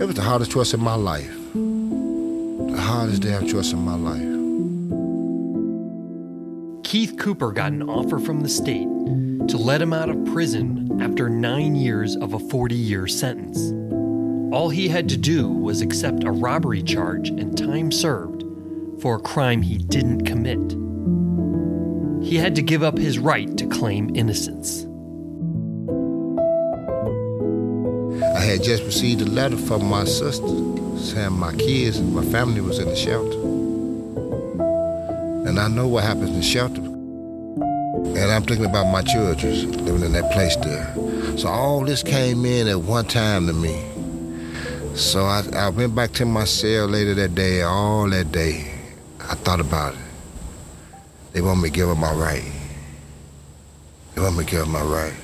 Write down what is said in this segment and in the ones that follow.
It was the hardest choice in my life. The hardest damn choice in my life. Keith Cooper got an offer from the state to let him out of prison after nine years of a 40 year sentence. All he had to do was accept a robbery charge and time served for a crime he didn't commit. He had to give up his right to claim innocence. Had just received a letter from my sister saying my kids and my family was in the shelter. And I know what happens in shelter. And I'm thinking about my children living in that place there. So all this came in at one time to me. So I, I went back to my cell later that day, all that day. I thought about it. They want me to give up my right. They want me to give up my right.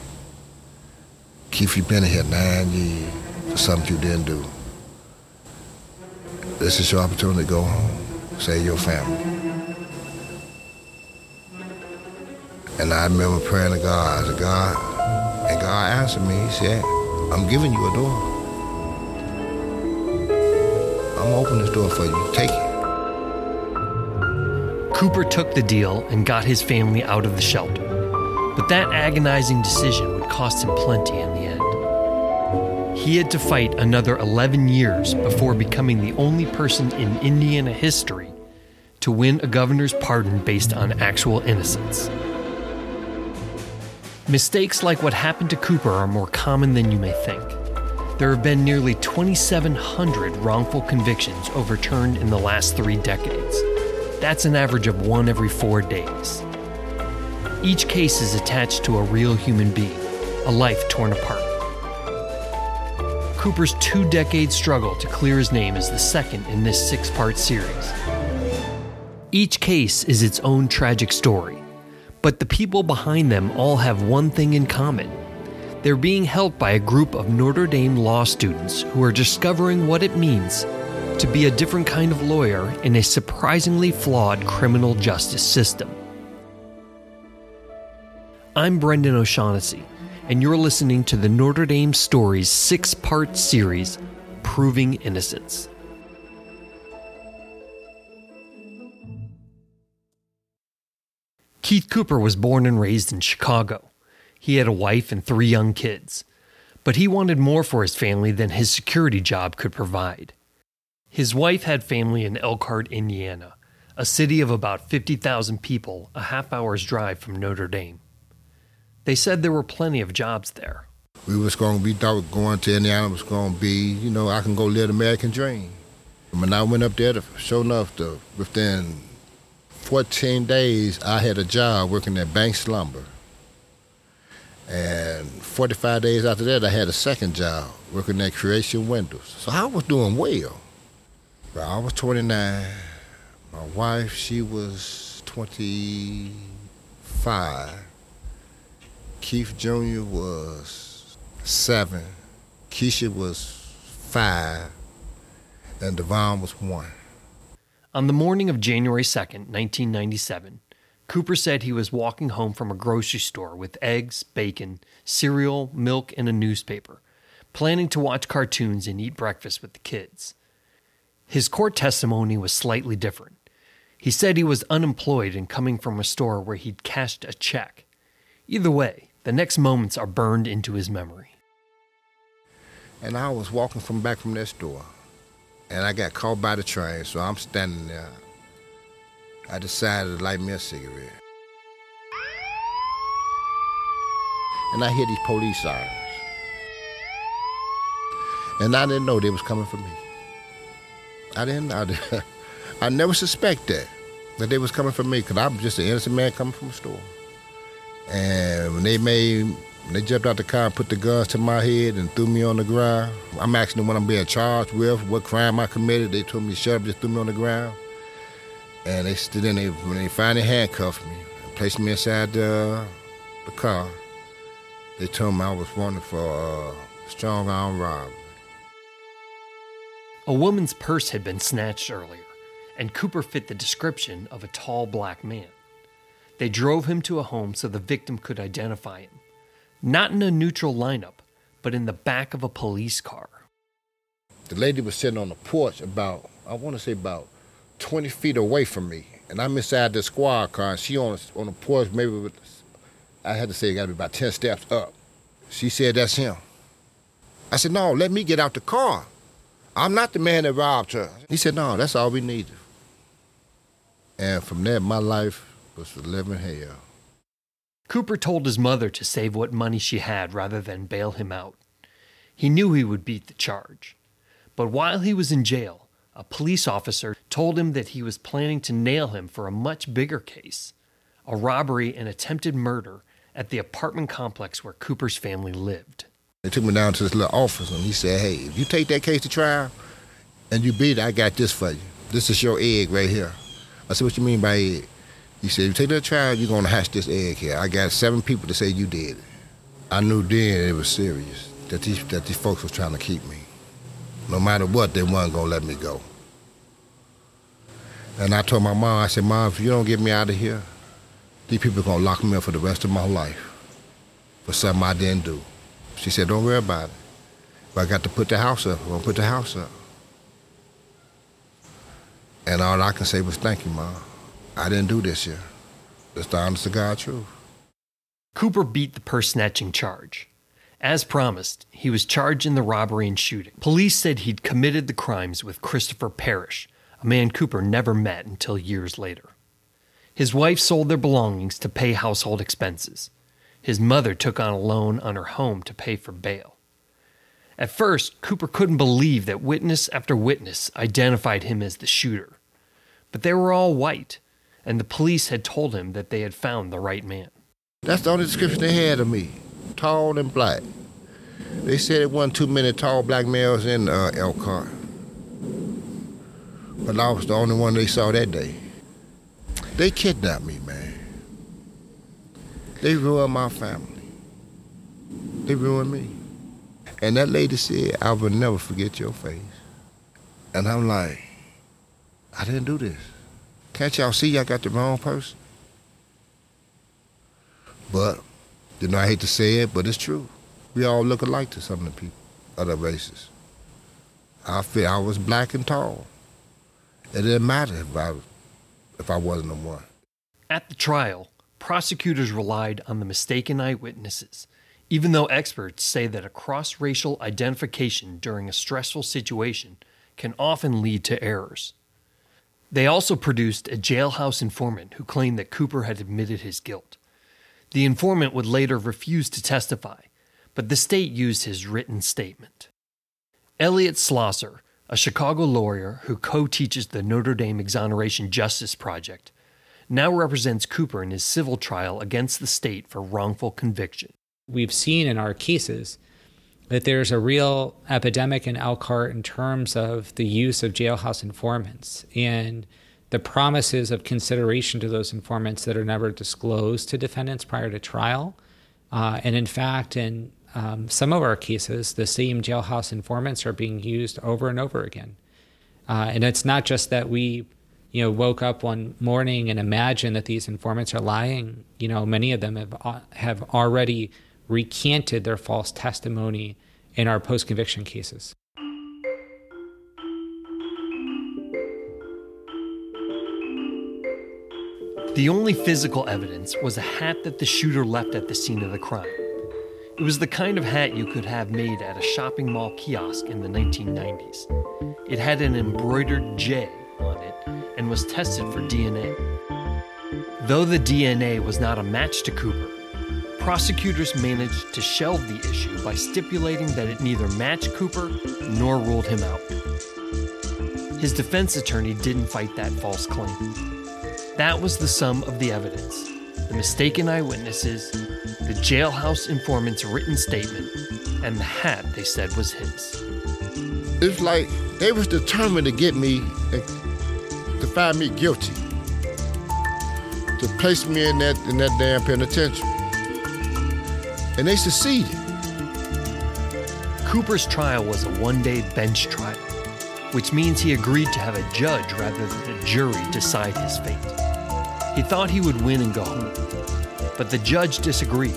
Keith, you've been here nine years for something you didn't do. This is your opportunity to go home, save your family. And I remember praying to God, said, God, and God answered me. He said, I'm giving you a door. I'm opening this door for you. Take it. Cooper took the deal and got his family out of the shelter. But that agonizing decision would cost him plenty in the end. He had to fight another 11 years before becoming the only person in Indiana history to win a governor's pardon based on actual innocence. Mistakes like what happened to Cooper are more common than you may think. There have been nearly 2,700 wrongful convictions overturned in the last three decades. That's an average of one every four days. Each case is attached to a real human being, a life torn apart. Cooper's two decade struggle to clear his name is the second in this six part series. Each case is its own tragic story, but the people behind them all have one thing in common. They're being helped by a group of Notre Dame law students who are discovering what it means to be a different kind of lawyer in a surprisingly flawed criminal justice system. I'm Brendan O'Shaughnessy, and you're listening to the Notre Dame Stories six part series, Proving Innocence. Keith Cooper was born and raised in Chicago. He had a wife and three young kids, but he wanted more for his family than his security job could provide. His wife had family in Elkhart, Indiana, a city of about 50,000 people, a half hour's drive from Notre Dame. They said there were plenty of jobs there. We was going to be thought going to Indiana was going to be, you know, I can go live the American dream. When I went up there, to, sure enough, to, within 14 days, I had a job working at Banks Lumber. And 45 days after that, I had a second job working at Creation Windows. So I was doing well. I was 29. My wife, she was 25. Keith Jr. was seven. Keisha was five. And Devon was one. On the morning of January 2nd, 1997, Cooper said he was walking home from a grocery store with eggs, bacon, cereal, milk, and a newspaper, planning to watch cartoons and eat breakfast with the kids. His court testimony was slightly different. He said he was unemployed and coming from a store where he'd cashed a check. Either way, the next moments are burned into his memory. And I was walking from back from that store, and I got caught by the train, so I'm standing there. I decided to light me a cigarette. And I hear these police sirens. And I didn't know they was coming for me. I didn't, I, didn't, I never suspect that, that they was coming for me, because I'm just an innocent man coming from a store. And when they made, when they jumped out the car and put the guns to my head and threw me on the ground, I'm asking them what I'm being charged with, what crime I committed. They told me, shut up, just threw me on the ground. And they stood in there, when they finally handcuffed me and placed me inside the, the car, they told me I was wanted for uh, strong arm robbery. A woman's purse had been snatched earlier, and Cooper fit the description of a tall black man. They drove him to a home so the victim could identify him. Not in a neutral lineup, but in the back of a police car. the lady was sitting on the porch about, I want to say about 20 feet away from me. And I'm inside the squad car, and she on, on the porch, maybe with, I had to say it got to be about 10 steps up. She said, that's him. I said, no, let me get out the car. I'm not the man that robbed her. He said, no, that's all we needed. And from there, my life was living hell. Cooper told his mother to save what money she had rather than bail him out. He knew he would beat the charge. But while he was in jail, a police officer told him that he was planning to nail him for a much bigger case a robbery and attempted murder at the apartment complex where Cooper's family lived. They took me down to this little office and he said, Hey, if you take that case to trial and you beat it, I got this for you. This is your egg right here. I said, What you mean by egg? He said, you take that child, you're gonna hatch this egg here. I got seven people to say you did it. I knew then it was serious, that these that these folks was trying to keep me. No matter what, they wasn't gonna let me go. And I told my mom, I said, Mom, if you don't get me out of here, these people are gonna lock me up for the rest of my life for something I didn't do. She said, don't worry about it. But I got to put the house up. I'm gonna put the house up. And all I can say was, thank you, Mom. I didn't do this here. That's the honest to God truth. Cooper beat the purse snatching charge. As promised, he was charged in the robbery and shooting. Police said he'd committed the crimes with Christopher Parrish, a man Cooper never met until years later. His wife sold their belongings to pay household expenses. His mother took on a loan on her home to pay for bail. At first, Cooper couldn't believe that witness after witness identified him as the shooter. But they were all white, and the police had told him that they had found the right man. That's the only description they had of me tall and black. They said it wasn't too many tall black males in uh, Elkhart. But I was the only one they saw that day. They kidnapped me, man. They ruined my family. They ruined me. And that lady said, I will never forget your face. And I'm like, I didn't do this. Can't y'all see I got the wrong person? But, you know, I hate to say it, but it's true. We all look alike to some of the people, other races. I feel I was black and tall. It didn't matter if I, if I wasn't the one. At the trial, prosecutors relied on the mistaken eyewitnesses, even though experts say that a cross racial identification during a stressful situation can often lead to errors. They also produced a jailhouse informant who claimed that Cooper had admitted his guilt. The informant would later refuse to testify, but the state used his written statement. Elliot Slosser, a Chicago lawyer who co teaches the Notre Dame Exoneration Justice Project, now represents Cooper in his civil trial against the state for wrongful conviction. We've seen in our cases that there's a real epidemic in Elkhart in terms of the use of jailhouse informants and the promises of consideration to those informants that are never disclosed to defendants prior to trial. Uh, and in fact, in um, some of our cases, the same jailhouse informants are being used over and over again. Uh, and it's not just that we you know, woke up one morning and imagined that these informants are lying. You know, many of them have uh, have already recanted their false testimony in our post conviction cases. The only physical evidence was a hat that the shooter left at the scene of the crime. It was the kind of hat you could have made at a shopping mall kiosk in the 1990s. It had an embroidered J on it and was tested for DNA. Though the DNA was not a match to Cooper, prosecutors managed to shelve the issue by stipulating that it neither matched Cooper nor ruled him out. His defense attorney didn't fight that false claim. That was the sum of the evidence the mistaken eyewitnesses, the jailhouse informant's written statement, and the hat they said was his. It's like they was determined to get me uh, to find me guilty, to place me in that in that damn penitentiary. And they succeeded. Cooper's trial was a one-day bench trial, which means he agreed to have a judge rather than a jury decide his fate. He thought he would win and go home, but the judge disagreed,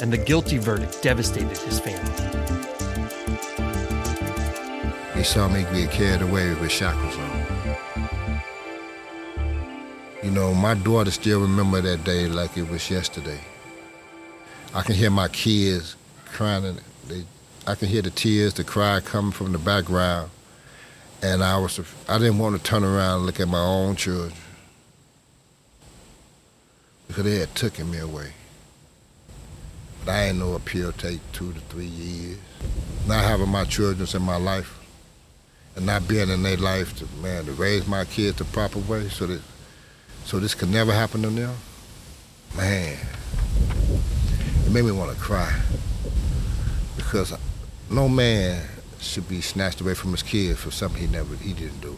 and the guilty verdict devastated his family. They saw me get carried away with shackles on. You know, my daughter still remember that day like it was yesterday. I can hear my kids crying. They, I can hear the tears, the cry coming from the background. And I was, I didn't want to turn around and look at my own children because they had taken me away. But I ain't know appeal take two to three years. Not having my children in my life and not being in their life to man to raise my kids the proper way so that so this could never happen to them. Man, it made me want to cry because no man should be snatched away from his kid for something he never he didn't do.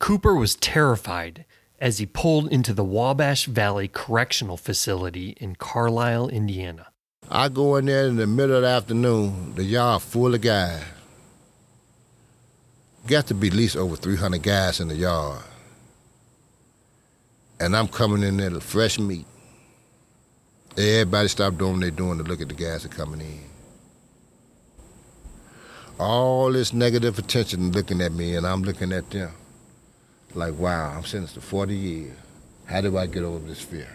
Cooper was terrified as he pulled into the Wabash Valley Correctional Facility in Carlisle, Indiana. I go in there in the middle of the afternoon, the yard full of guys. Got to be at least over 300 guys in the yard. And I'm coming in there to fresh meat. Everybody stopped doing what they're doing to look at the guys that coming in. All this negative attention looking at me, and I'm looking at them. Like, wow, I'm sentenced to 40 years. How do I get over this fear?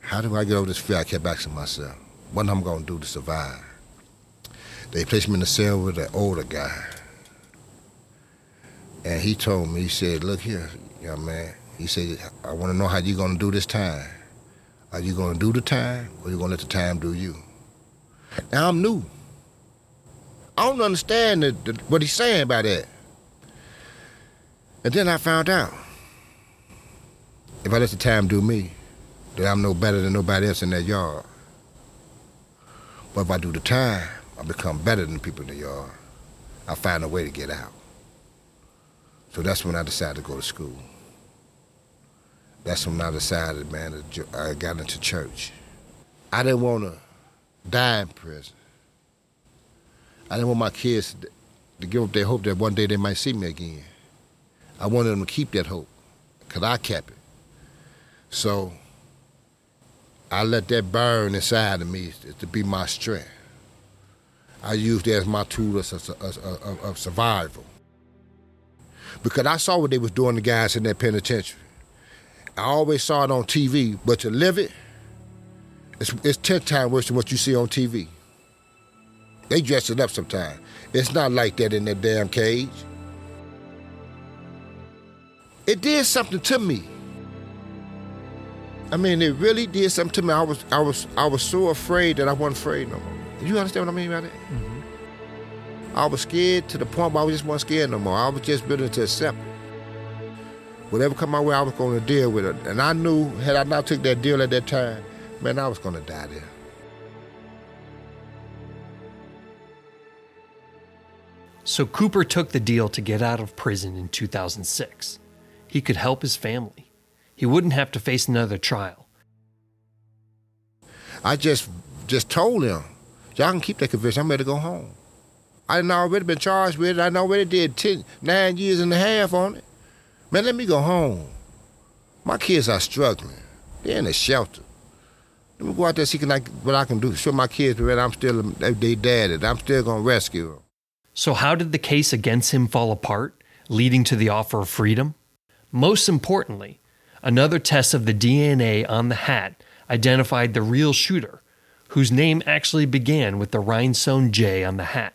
How do I get over this fear? I kept asking myself, what am I going to do to survive? They placed me in the cell with an older guy. And he told me, he said, look here, young man. He said, I want to know how you're going to do this time. Are you going to do the time or you going to let the time do you? Now, I'm new. I don't understand the, the, what he's saying by that. And then I found out if I let the time do me, that I'm no better than nobody else in that yard. But if I do the time, I become better than the people in the yard. I find a way to get out. So that's when I decided to go to school. That's when I decided, man, I got into church. I didn't want to die in prison. I didn't want my kids to give up their hope that one day they might see me again. I wanted them to keep that hope because I kept it. So I let that burn inside of me to be my strength. I used that as my tool of survival. Because I saw what they was doing to guys in that penitentiary. I always saw it on TV, but to live it, it's, it's 10 times worse than what you see on TV. They dress it up sometimes. It's not like that in that damn cage. It did something to me. I mean, it really did something to me. I was, I was, I was so afraid that I wasn't afraid no more. You understand what I mean by that? Mm-hmm. I was scared to the point where I just wasn't scared no more. I was just willing to accept it. Whatever come my way, I was going to deal with it. And I knew, had I not took that deal at that time, man, I was going to die there. So Cooper took the deal to get out of prison in 2006. He could help his family. He wouldn't have to face another trial. I just just told him, y'all can keep that conviction. I'm ready to go home. I done already been charged with it. I already did ten, nine years and a half on it. Man, let me go home. My kids are struggling. They're in a shelter. Let me go out there see I, what I can do. Show my kids that I'm still they daddy. I'm still gonna rescue them. So how did the case against him fall apart, leading to the offer of freedom? Most importantly, another test of the DNA on the hat identified the real shooter, whose name actually began with the rhinestone J on the hat.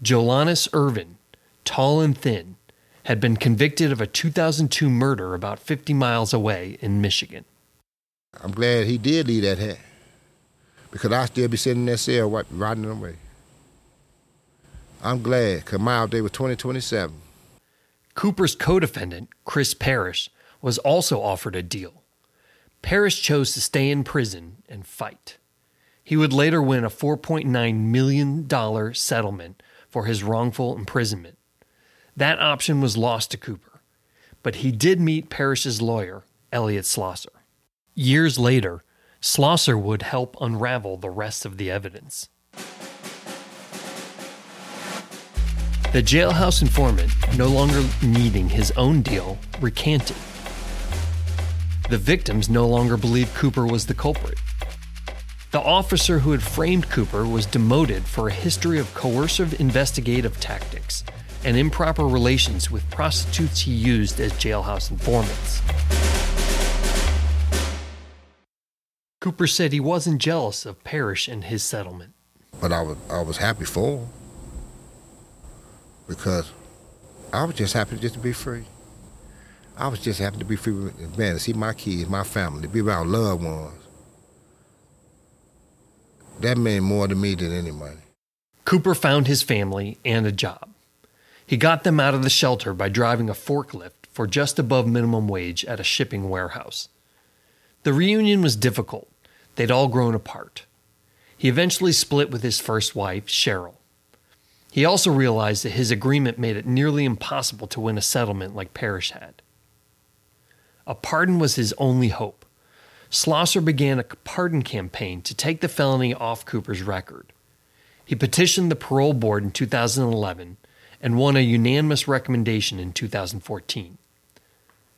Jolannes Irvin, tall and thin, had been convicted of a 2002 murder about 50 miles away in Michigan. I'm glad he did leave that hat because I'd still be sitting in that cell riding away. I'm glad because my out day was 2027. Cooper's co defendant, Chris Parrish, was also offered a deal. Parrish chose to stay in prison and fight. He would later win a $4.9 million settlement for his wrongful imprisonment. That option was lost to Cooper, but he did meet Parrish's lawyer, Elliot Slosser. Years later, Slosser would help unravel the rest of the evidence. The jailhouse informant, no longer needing his own deal, recanted. The victims no longer believed Cooper was the culprit. The officer who had framed Cooper was demoted for a history of coercive investigative tactics and improper relations with prostitutes he used as jailhouse informants. Cooper said he wasn't jealous of Parrish and his settlement. But I was I was happy for him. Because I was just happy just to be free. I was just happy to be free, man, to see my kids, my family, to be around loved ones. That meant more to me than any money. Cooper found his family and a job. He got them out of the shelter by driving a forklift for just above minimum wage at a shipping warehouse. The reunion was difficult. They'd all grown apart. He eventually split with his first wife, Cheryl. He also realized that his agreement made it nearly impossible to win a settlement like Parrish had. A pardon was his only hope. Slosser began a pardon campaign to take the felony off Cooper's record. He petitioned the parole board in 2011 and won a unanimous recommendation in 2014.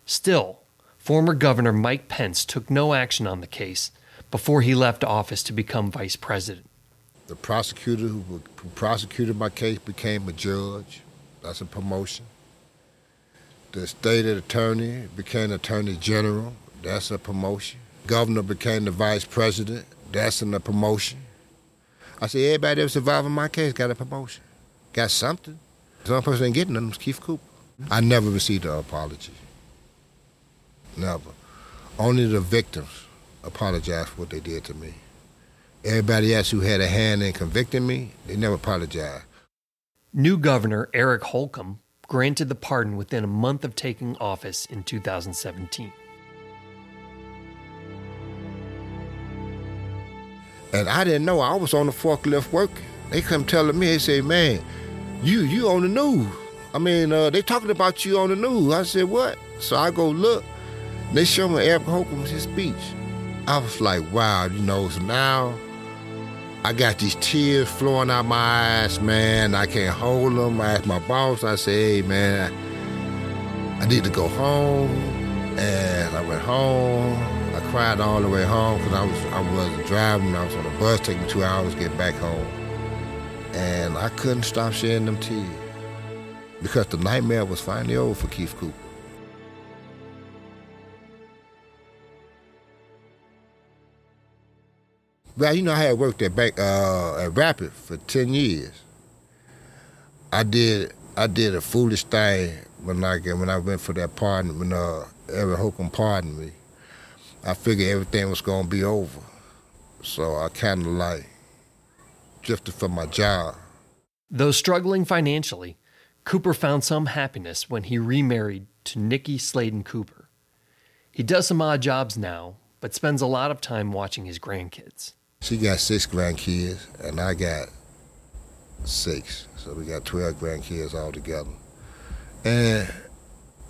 Still, former Governor Mike Pence took no action on the case before he left office to become vice president. The prosecutor who, prosecuted my case became a judge. That's a promotion. The state attorney became attorney general. That's a promotion. Governor became the vice president. That's a promotion. I said, everybody that was involved in my case got a promotion. Got something. The only person that getting them was Keith Cooper. I never received an apology. Never. Only the victims apologized for what they did to me. Everybody else who had a hand in convicting me, they never apologized. New Governor Eric Holcomb granted the pardon within a month of taking office in 2017. And I didn't know I was on the forklift working. They come telling me, they say, man, you you on the news. I mean, uh, they talking about you on the news. I said, what? So I go look. They show me Eric Holcomb's his speech. I was like, wow, you know, so now I got these tears flowing out my eyes, man. I can't hold them. I asked my boss, I said, hey, man, I need to go home. And I went home. I cried all the way home because I, was, I wasn't driving. I was on a bus, taking two hours to get back home. And I couldn't stop shedding them tears because the nightmare was finally over for Keith Cooper. Well, you know, I had worked at bank uh, at Rapid for ten years. I did I did a foolish thing when I when I went for that pardon when uh, Eric Holcomb pardoned me. I figured everything was gonna be over, so I kind of like drifted from my job. Though struggling financially, Cooper found some happiness when he remarried to Nikki Sladen Cooper. He does some odd jobs now, but spends a lot of time watching his grandkids. She got six grandkids, and I got six. So we got 12 grandkids all together. And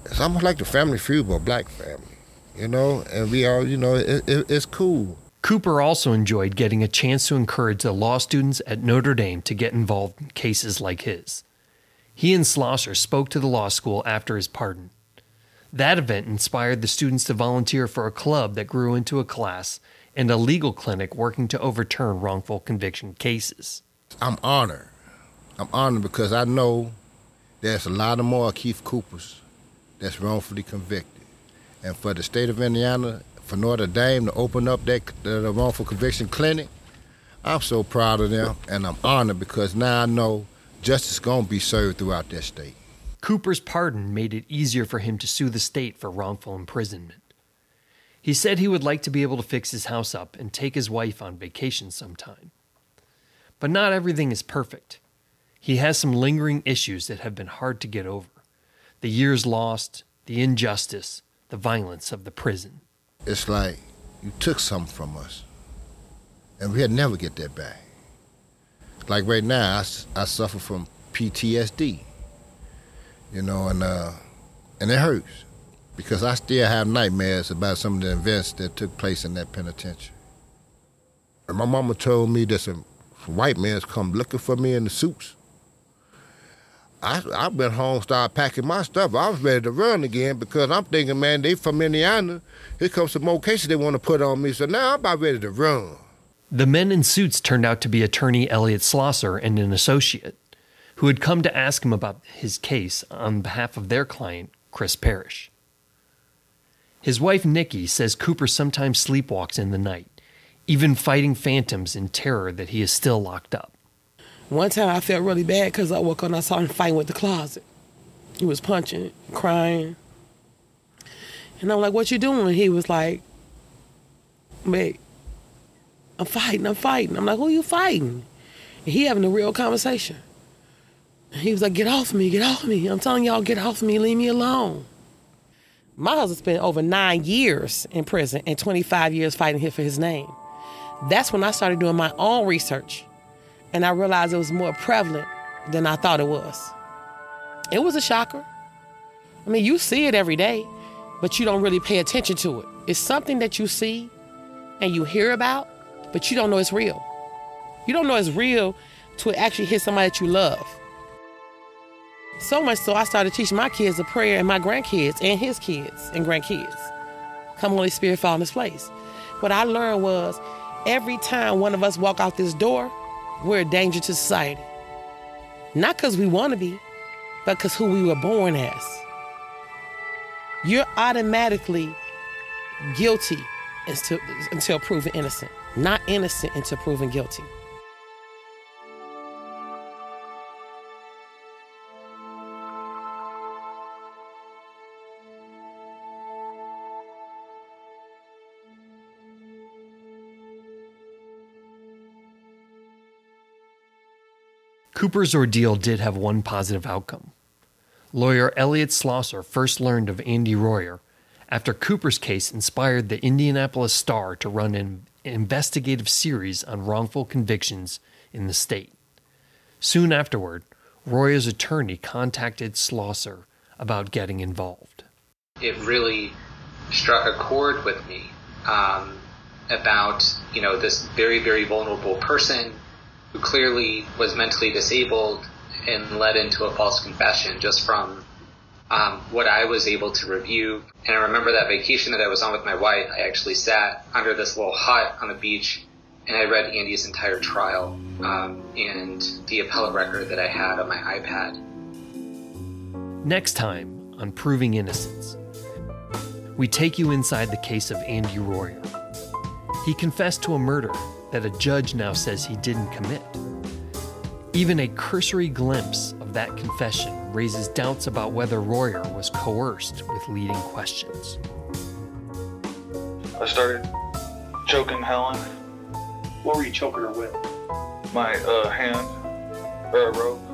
it's almost like the family feud, but black family, you know? And we all, you know, it, it, it's cool. Cooper also enjoyed getting a chance to encourage the law students at Notre Dame to get involved in cases like his. He and Slosser spoke to the law school after his pardon. That event inspired the students to volunteer for a club that grew into a class and a legal clinic working to overturn wrongful conviction cases. I'm honored. I'm honored because I know there's a lot of more Keith Coopers that's wrongfully convicted. And for the state of Indiana, for Notre Dame to open up that the wrongful conviction clinic, I'm so proud of them and I'm honored because now I know justice is going to be served throughout that state. Cooper's pardon made it easier for him to sue the state for wrongful imprisonment. He said he would like to be able to fix his house up and take his wife on vacation sometime. But not everything is perfect. He has some lingering issues that have been hard to get over the years lost, the injustice, the violence of the prison. It's like you took something from us, and we'll never get that back. Like right now, I, I suffer from PTSD, you know, and uh, and it hurts because I still have nightmares about some of the events that took place in that penitentiary. And my mama told me that some, white men come looking for me in the suits. I I went home, started packing my stuff. I was ready to run again because I'm thinking, man, they from Indiana. Here comes some more cases they want to put on me. So now I'm about ready to run. The men in suits turned out to be attorney Elliot Slosser and an associate, who had come to ask him about his case on behalf of their client, Chris Parrish. His wife Nikki says Cooper sometimes sleepwalks in the night, even fighting phantoms in terror that he is still locked up. One time I felt really bad because I woke up and I saw him fighting with the closet. He was punching, crying. And I'm like, what you doing? He was like, wait, I'm fighting, I'm fighting. I'm like, who you fighting? And he having a real conversation. And he was like, get off me, get off me. I'm telling y'all, get off me, leave me alone. My husband spent over nine years in prison and 25 years fighting here for his name. That's when I started doing my own research. And I realized it was more prevalent than I thought it was. It was a shocker. I mean, you see it every day, but you don't really pay attention to it. It's something that you see and you hear about, but you don't know it's real. You don't know it's real to actually hit somebody that you love. So much so, I started teaching my kids a prayer and my grandkids and his kids and grandkids. Come, Holy Spirit, fall in this place. What I learned was every time one of us walk out this door, we're a danger to society. Not because we want to be, but because who we were born as. You're automatically guilty until, until proven innocent, not innocent until proven guilty. Cooper's ordeal did have one positive outcome. Lawyer Elliot Slosser first learned of Andy Royer after Cooper's case inspired the Indianapolis Star to run an investigative series on wrongful convictions in the state. Soon afterward, Royer's attorney contacted Slosser about getting involved. It really struck a chord with me um, about you know this very very vulnerable person who clearly was mentally disabled and led into a false confession just from um, what I was able to review. And I remember that vacation that I was on with my wife, I actually sat under this little hut on the beach and I read Andy's entire trial um, and the appellate record that I had on my iPad. Next time on Proving Innocence, we take you inside the case of Andy Royer. He confessed to a murder that a judge now says he didn't commit. Even a cursory glimpse of that confession raises doubts about whether Royer was coerced with leading questions. I started choking Helen. What were you choking her with? My uh, hand, or a rope.